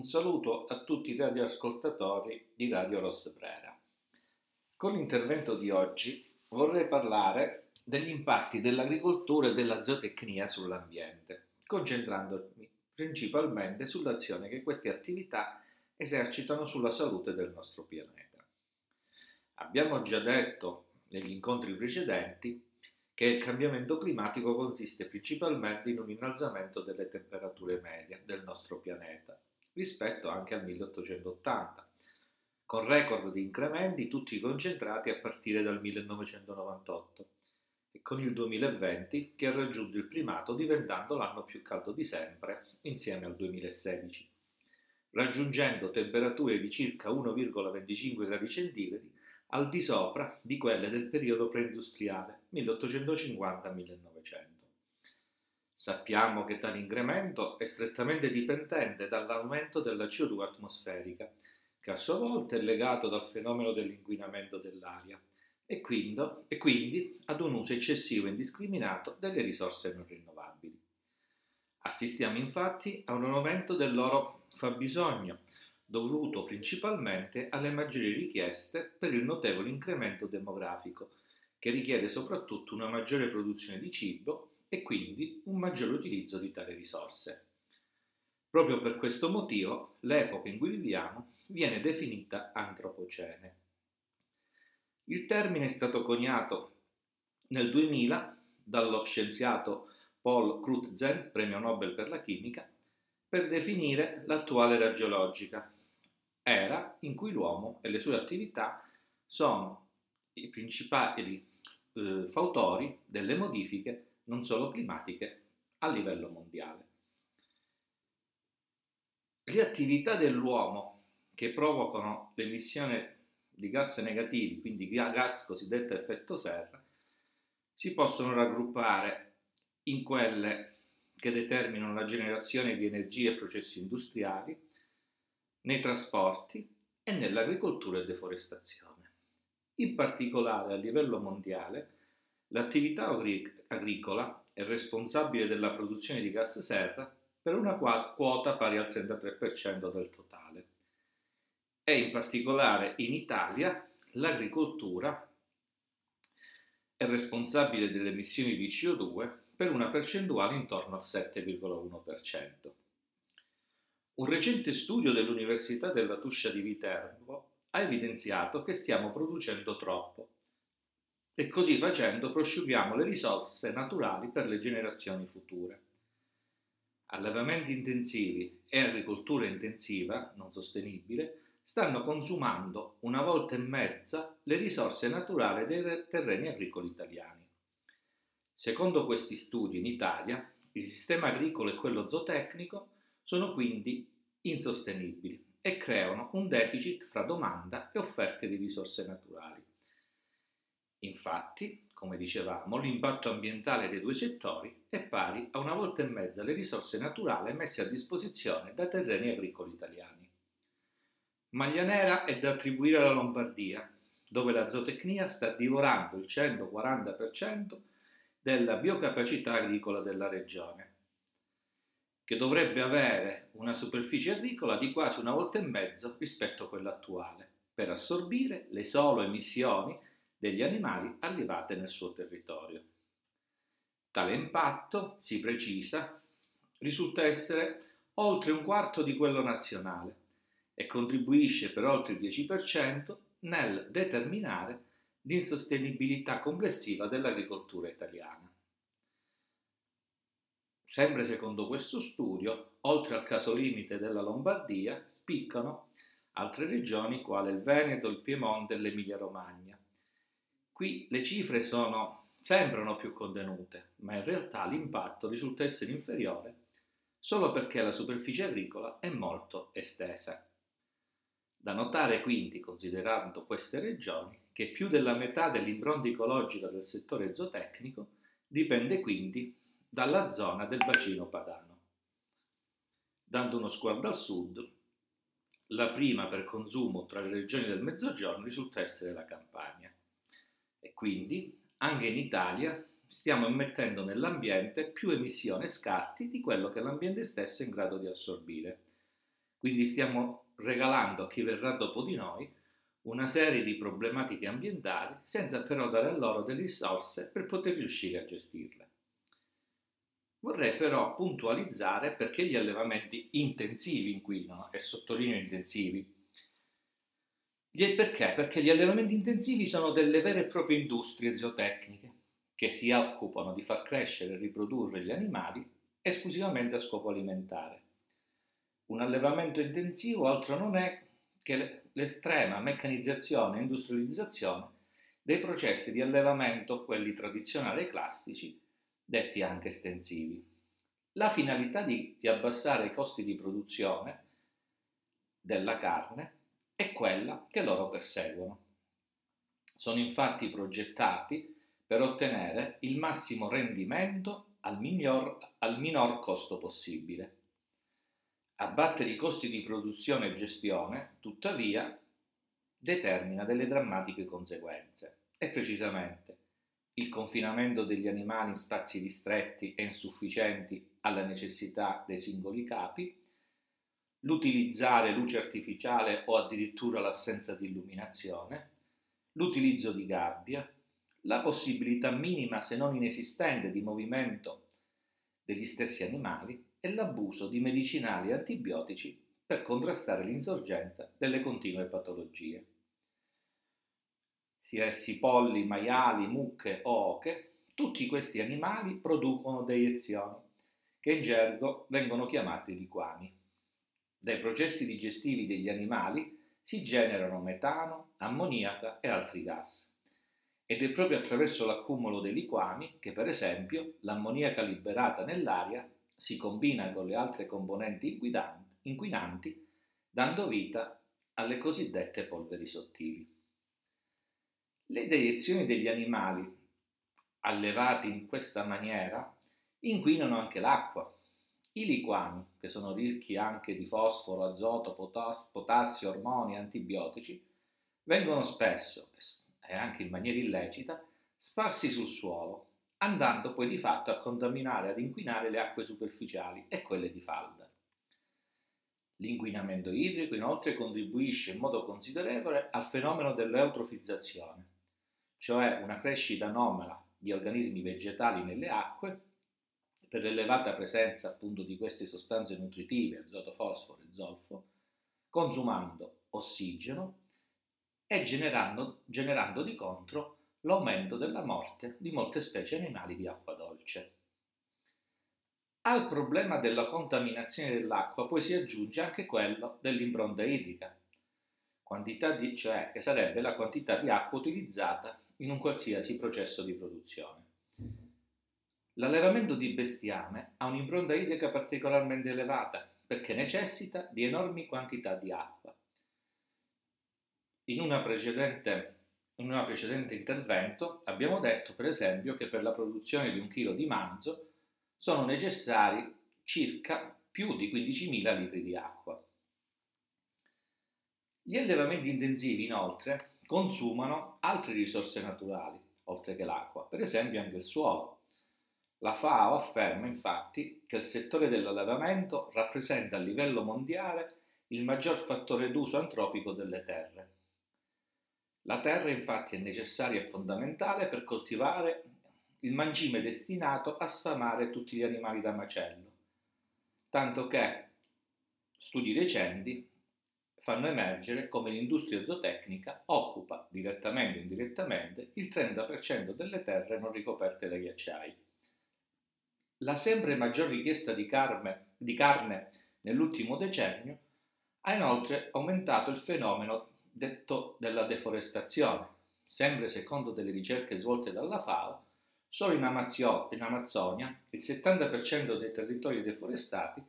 Un saluto a tutti i radioascoltatori di Radio Rossebrera. Con l'intervento di oggi vorrei parlare degli impatti dell'agricoltura e della zootecnia sull'ambiente, concentrandomi principalmente sull'azione che queste attività esercitano sulla salute del nostro pianeta. Abbiamo già detto negli incontri precedenti che il cambiamento climatico consiste principalmente in un innalzamento delle temperature medie del nostro pianeta rispetto anche al 1880, con record di incrementi tutti concentrati a partire dal 1998 e con il 2020 che ha raggiunto il primato diventando l'anno più caldo di sempre insieme al 2016, raggiungendo temperature di circa 1,25 gradi centigradi al di sopra di quelle del periodo preindustriale 1850-1900. Sappiamo che tale incremento è strettamente dipendente dall'aumento della CO2 atmosferica, che a sua volta è legato dal fenomeno dell'inquinamento dell'aria e quindi, e quindi ad un uso eccessivo e indiscriminato delle risorse non rinnovabili. Assistiamo infatti a un aumento del loro fabbisogno, dovuto principalmente alle maggiori richieste per il notevole incremento demografico, che richiede soprattutto una maggiore produzione di cibo e quindi un maggiore utilizzo di tali risorse. Proprio per questo motivo l'epoca in cui viviamo viene definita antropocene. Il termine è stato coniato nel 2000 dallo scienziato Paul Crutzen, premio Nobel per la chimica, per definire l'attuale era geologica, era in cui l'uomo e le sue attività sono i principali eh, fautori delle modifiche non solo climatiche, a livello mondiale. Le attività dell'uomo che provocano l'emissione di gas negativi, quindi gas cosiddetto effetto serra, si possono raggruppare in quelle che determinano la generazione di energia e processi industriali, nei trasporti e nell'agricoltura e deforestazione. In particolare a livello mondiale L'attività agricola è responsabile della produzione di gas serra per una quota pari al 33% del totale. E in particolare in Italia l'agricoltura è responsabile delle emissioni di CO2 per una percentuale intorno al 7,1%. Un recente studio dell'Università della Tuscia di Viterbo ha evidenziato che stiamo producendo troppo e così facendo prosciughiamo le risorse naturali per le generazioni future. Allevamenti intensivi e agricoltura intensiva, non sostenibile, stanno consumando una volta e mezza le risorse naturali dei terreni agricoli italiani. Secondo questi studi in Italia, il sistema agricolo e quello zootecnico sono quindi insostenibili e creano un deficit fra domanda e offerte di risorse naturali. Infatti, come dicevamo, l'impatto ambientale dei due settori è pari a una volta e mezza le risorse naturali messe a disposizione dai terreni agricoli italiani. Maglia nera è da attribuire alla Lombardia, dove la zootecnia sta divorando il 140% della biocapacità agricola della regione, che dovrebbe avere una superficie agricola di quasi una volta e mezzo rispetto a quella attuale, per assorbire le solo emissioni degli animali allevate nel suo territorio. Tale impatto, si precisa, risulta essere oltre un quarto di quello nazionale e contribuisce per oltre il 10% nel determinare l'insostenibilità complessiva dell'agricoltura italiana. Sempre secondo questo studio, oltre al caso limite della Lombardia, spiccano altre regioni quali il Veneto, il Piemonte e l'Emilia-Romagna, Qui le cifre sono, sembrano più contenute, ma in realtà l'impatto risulta essere inferiore solo perché la superficie agricola è molto estesa. Da notare quindi, considerando queste regioni, che più della metà dell'impronta ecologica del settore zootecnico dipende quindi dalla zona del bacino padano. Dando uno sguardo al sud, la prima per consumo tra le regioni del Mezzogiorno risulta essere la Campania. E quindi anche in Italia stiamo immettendo nell'ambiente più emissioni e scarti di quello che l'ambiente stesso è in grado di assorbire, Quindi stiamo regalando a chi verrà dopo di noi una serie di problematiche ambientali senza però dare a loro delle risorse per poter riuscire a gestirle. Vorrei però puntualizzare perché gli allevamenti intensivi inquinano, e sottolineo intensivi. Perché? Perché gli allevamenti intensivi sono delle vere e proprie industrie zootecniche che si occupano di far crescere e riprodurre gli animali esclusivamente a scopo alimentare. Un allevamento intensivo altro non è che l'estrema meccanizzazione e industrializzazione dei processi di allevamento, quelli tradizionali e classici, detti anche estensivi. La finalità di, di abbassare i costi di produzione della carne è quella che loro perseguono. Sono infatti progettati per ottenere il massimo rendimento al, miglior, al minor costo possibile. Abbattere i costi di produzione e gestione, tuttavia, determina delle drammatiche conseguenze e precisamente il confinamento degli animali in spazi ristretti e insufficienti alle necessità dei singoli capi, l'utilizzare luce artificiale o addirittura l'assenza di illuminazione, l'utilizzo di gabbia, la possibilità minima se non inesistente di movimento degli stessi animali e l'abuso di medicinali e antibiotici per contrastare l'insorgenza delle continue patologie sia essi polli, maiali, mucche o oche, tutti questi animali producono deiezioni, che in gergo vengono chiamati liquami. Dai processi digestivi degli animali si generano metano, ammoniaca e altri gas. Ed è proprio attraverso l'accumulo dei liquami che, per esempio, l'ammoniaca liberata nell'aria si combina con le altre componenti inquinanti, dando vita alle cosiddette polveri sottili. Le deiezioni degli animali allevati in questa maniera inquinano anche l'acqua. I liquami, che sono ricchi anche di fosforo, azoto, potassio, ormoni, antibiotici, vengono spesso, e anche in maniera illecita, sparsi sul suolo, andando poi di fatto a contaminare, ad inquinare le acque superficiali e quelle di falda. L'inquinamento idrico inoltre contribuisce in modo considerevole al fenomeno dell'eutrofizzazione, cioè una crescita anomala di organismi vegetali nelle acque per l'elevata presenza appunto di queste sostanze nutritive, azoto, fosforo e zolfo, consumando ossigeno e generando, generando di contro l'aumento della morte di molte specie animali di acqua dolce. Al problema della contaminazione dell'acqua poi si aggiunge anche quello dell'impronta idrica, di, cioè che sarebbe la quantità di acqua utilizzata in un qualsiasi processo di produzione. L'allevamento di bestiame ha un'impronta idrica particolarmente elevata perché necessita di enormi quantità di acqua. In, una precedente, in un precedente intervento abbiamo detto, per esempio, che per la produzione di un chilo di manzo sono necessari circa più di 15.000 litri di acqua. Gli allevamenti intensivi, inoltre, consumano altre risorse naturali, oltre che l'acqua, per esempio anche il suolo. La FAO afferma infatti che il settore dell'allevamento rappresenta a livello mondiale il maggior fattore d'uso antropico delle terre. La terra infatti è necessaria e fondamentale per coltivare il mangime destinato a sfamare tutti gli animali da macello, tanto che studi recenti fanno emergere come l'industria zootecnica occupa, direttamente o indirettamente, il 30% delle terre non ricoperte da ghiacciai. La sempre maggior richiesta di carne, di carne nell'ultimo decennio ha inoltre aumentato il fenomeno detto della deforestazione. Sempre secondo delle ricerche svolte dalla FAO, solo in, Amazio, in Amazzonia il 70% dei territori deforestati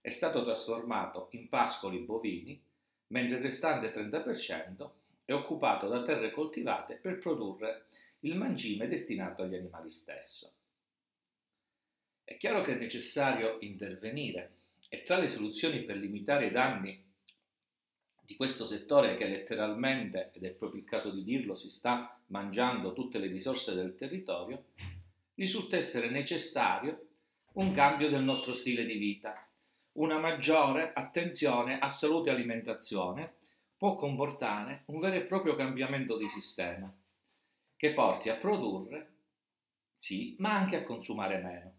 è stato trasformato in pascoli bovini mentre il restante 30% è occupato da terre coltivate per produrre il mangime destinato agli animali stesso. È chiaro che è necessario intervenire e tra le soluzioni per limitare i danni di questo settore che letteralmente, ed è proprio il caso di dirlo, si sta mangiando tutte le risorse del territorio, risulta essere necessario un cambio del nostro stile di vita, una maggiore attenzione a salute e alimentazione può comportare un vero e proprio cambiamento di sistema che porti a produrre, sì, ma anche a consumare meno.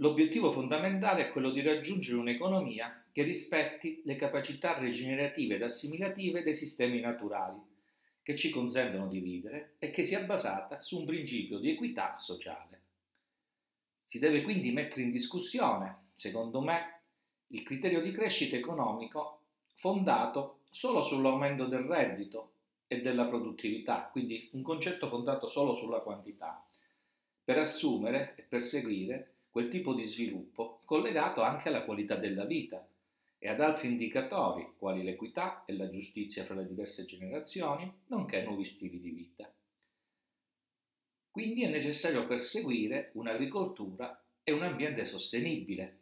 L'obiettivo fondamentale è quello di raggiungere un'economia che rispetti le capacità rigenerative ed assimilative dei sistemi naturali, che ci consentono di vivere e che sia basata su un principio di equità sociale. Si deve quindi mettere in discussione, secondo me, il criterio di crescita economico fondato solo sull'aumento del reddito e della produttività, quindi un concetto fondato solo sulla quantità, per assumere e perseguire quel tipo di sviluppo collegato anche alla qualità della vita e ad altri indicatori quali l'equità e la giustizia fra le diverse generazioni, nonché nuovi stili di vita. Quindi è necessario perseguire un'agricoltura e un ambiente sostenibile,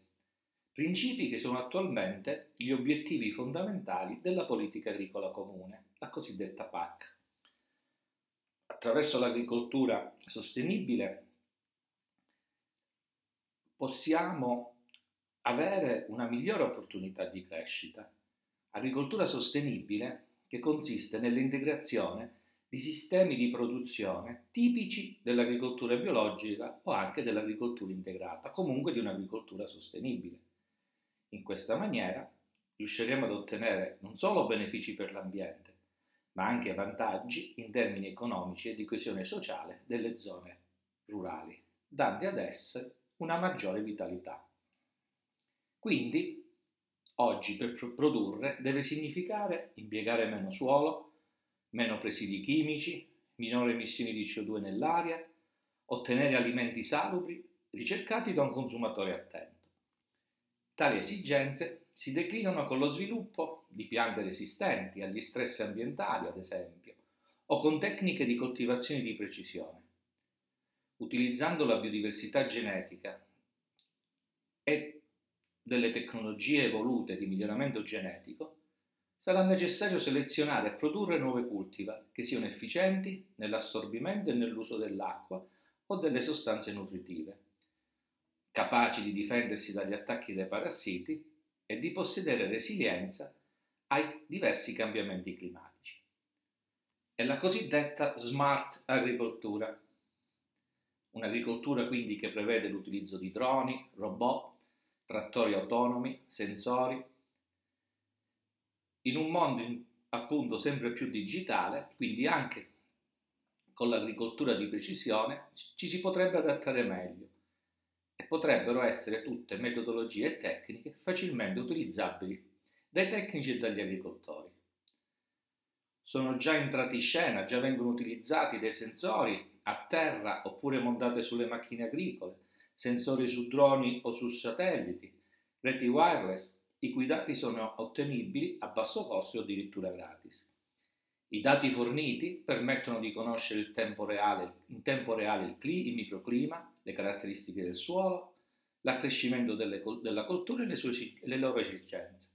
principi che sono attualmente gli obiettivi fondamentali della politica agricola comune, la cosiddetta PAC. Attraverso l'agricoltura sostenibile possiamo avere una migliore opportunità di crescita. Agricoltura sostenibile che consiste nell'integrazione di sistemi di produzione tipici dell'agricoltura biologica o anche dell'agricoltura integrata, comunque di un'agricoltura sostenibile. In questa maniera riusciremo ad ottenere non solo benefici per l'ambiente, ma anche vantaggi in termini economici e di coesione sociale delle zone rurali, dando ad esse una maggiore vitalità. Quindi, oggi per produrre deve significare impiegare meno suolo, meno presidi chimici, minore emissioni di CO2 nell'aria, ottenere alimenti salubri ricercati da un consumatore attento. Tali esigenze si declinano con lo sviluppo di piante resistenti agli stress ambientali, ad esempio, o con tecniche di coltivazione di precisione. Utilizzando la biodiversità genetica e delle tecnologie evolute di miglioramento genetico, sarà necessario selezionare e produrre nuove cultivar che siano efficienti nell'assorbimento e nell'uso dell'acqua o delle sostanze nutritive capaci di difendersi dagli attacchi dei parassiti e di possedere resilienza ai diversi cambiamenti climatici. È la cosiddetta smart agricoltura, un'agricoltura quindi che prevede l'utilizzo di droni, robot, trattori autonomi, sensori, in un mondo appunto sempre più digitale, quindi anche con l'agricoltura di precisione ci si potrebbe adattare meglio e potrebbero essere tutte metodologie e tecniche facilmente utilizzabili dai tecnici e dagli agricoltori. Sono già entrati in scena, già vengono utilizzati dei sensori a terra oppure montate sulle macchine agricole, sensori su droni o su satelliti, reti wireless, i cui dati sono ottenibili a basso costo o addirittura gratis. I dati forniti permettono di conoscere tempo reale, in tempo reale il, cli, il microclima, le caratteristiche del suolo, l'accrescimento delle, della coltura e le, sue, le loro esigenze.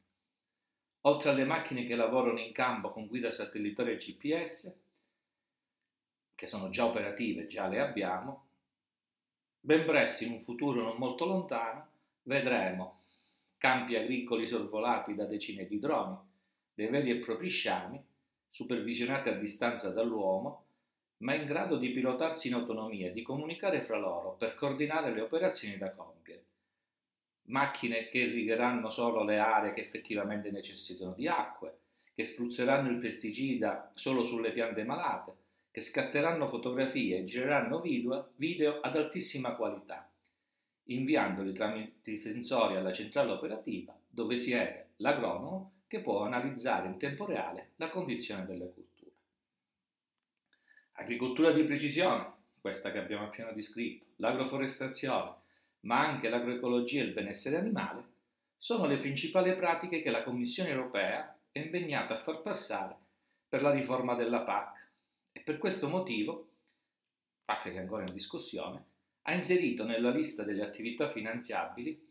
Oltre alle macchine che lavorano in campo con guida satellitare GPS, che sono già operative, già le abbiamo, ben presto in un futuro non molto lontano vedremo campi agricoli sorvolati da decine di droni, dei veri e propri sciami, supervisionati a distanza dall'uomo, ma in grado di pilotarsi in autonomia e di comunicare fra loro per coordinare le operazioni da compiere. Macchine che irrigheranno solo le aree che effettivamente necessitano di acque, che spruzzeranno il pesticida solo sulle piante malate, che scatteranno fotografie e gireranno video, video ad altissima qualità, inviandoli tramite i sensori alla centrale operativa dove siede l'agronomo che può analizzare in tempo reale la condizione delle culture. Agricoltura di precisione, questa che abbiamo appena descritto, l'agroforestazione, ma anche l'agroecologia e il benessere animale, sono le principali pratiche che la Commissione europea è impegnata a far passare per la riforma della PAC e per questo motivo, PAC che è ancora in discussione, ha inserito nella lista delle attività finanziabili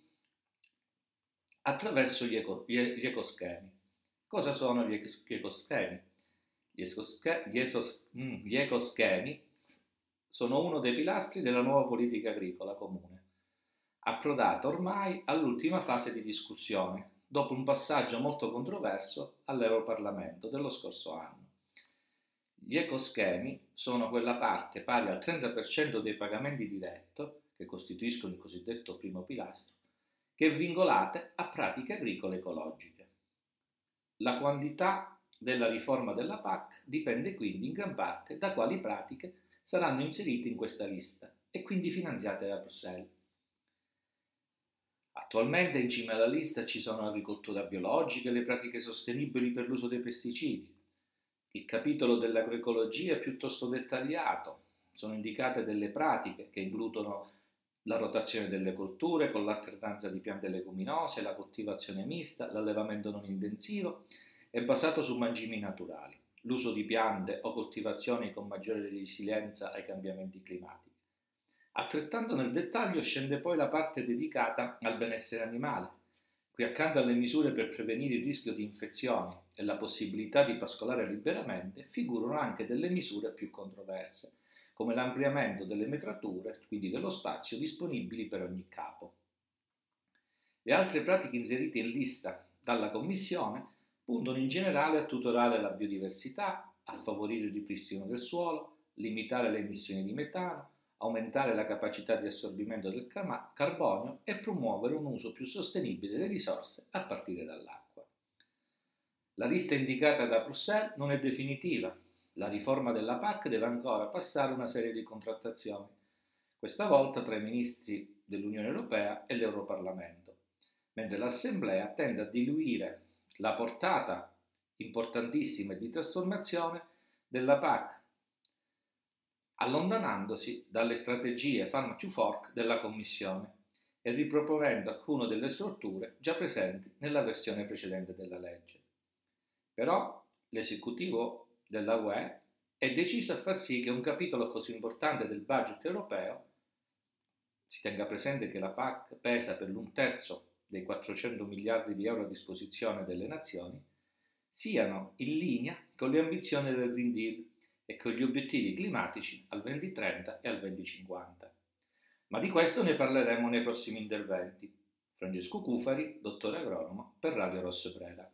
attraverso gli, eco, gli ecoschemi. Cosa sono gli ecoschemi? Gli, esosche- gli, esos- mm, gli ecoschemi sono uno dei pilastri della nuova politica agricola comune. Approdata ormai all'ultima fase di discussione, dopo un passaggio molto controverso all'Europarlamento dello scorso anno. Gli ecoschemi sono quella parte pari al 30% dei pagamenti diretto, che costituiscono il cosiddetto primo pilastro, che è vincolate a pratiche agricole ecologiche. La quantità della riforma della PAC dipende quindi in gran parte da quali pratiche saranno inserite in questa lista e quindi finanziate da Bruxelles. Attualmente in cima alla lista ci sono l'agricoltura biologica e le pratiche sostenibili per l'uso dei pesticidi. Il capitolo dell'agroecologia è piuttosto dettagliato, sono indicate delle pratiche che includono la rotazione delle colture con l'alternanza di piante leguminose, la coltivazione mista, l'allevamento non intensivo è basato su mangimi naturali, l'uso di piante o coltivazioni con maggiore resilienza ai cambiamenti climatici. Altrettanto nel dettaglio scende poi la parte dedicata al benessere animale. Qui accanto alle misure per prevenire il rischio di infezioni e la possibilità di pascolare liberamente, figurano anche delle misure più controverse, come l'ampliamento delle metrature, quindi dello spazio disponibili per ogni capo. Le altre pratiche inserite in lista dalla Commissione puntano in generale a tutorare la biodiversità, a favorire il ripristino del suolo, limitare le emissioni di metano, aumentare la capacità di assorbimento del carbonio e promuovere un uso più sostenibile delle risorse a partire dall'acqua. La lista indicata da Bruxelles non è definitiva. La riforma della PAC deve ancora passare una serie di contrattazioni, questa volta tra i ministri dell'Unione Europea e l'Europarlamento, mentre l'Assemblea tende a diluire la portata importantissima di trasformazione della PAC, allontanandosi dalle strategie Farm to Fork della Commissione e riproponendo alcune delle strutture già presenti nella versione precedente della legge. Però l'esecutivo della UE è deciso a far sì che un capitolo così importante del budget europeo, si tenga presente che la PAC pesa per l'un terzo dei 400 miliardi di euro a disposizione delle nazioni, siano in linea con le ambizioni del Green Deal e con gli obiettivi climatici al 2030 e al 2050. Ma di questo ne parleremo nei prossimi interventi. Francesco Cufari, dottore agronomo per Radio Rosso Preda.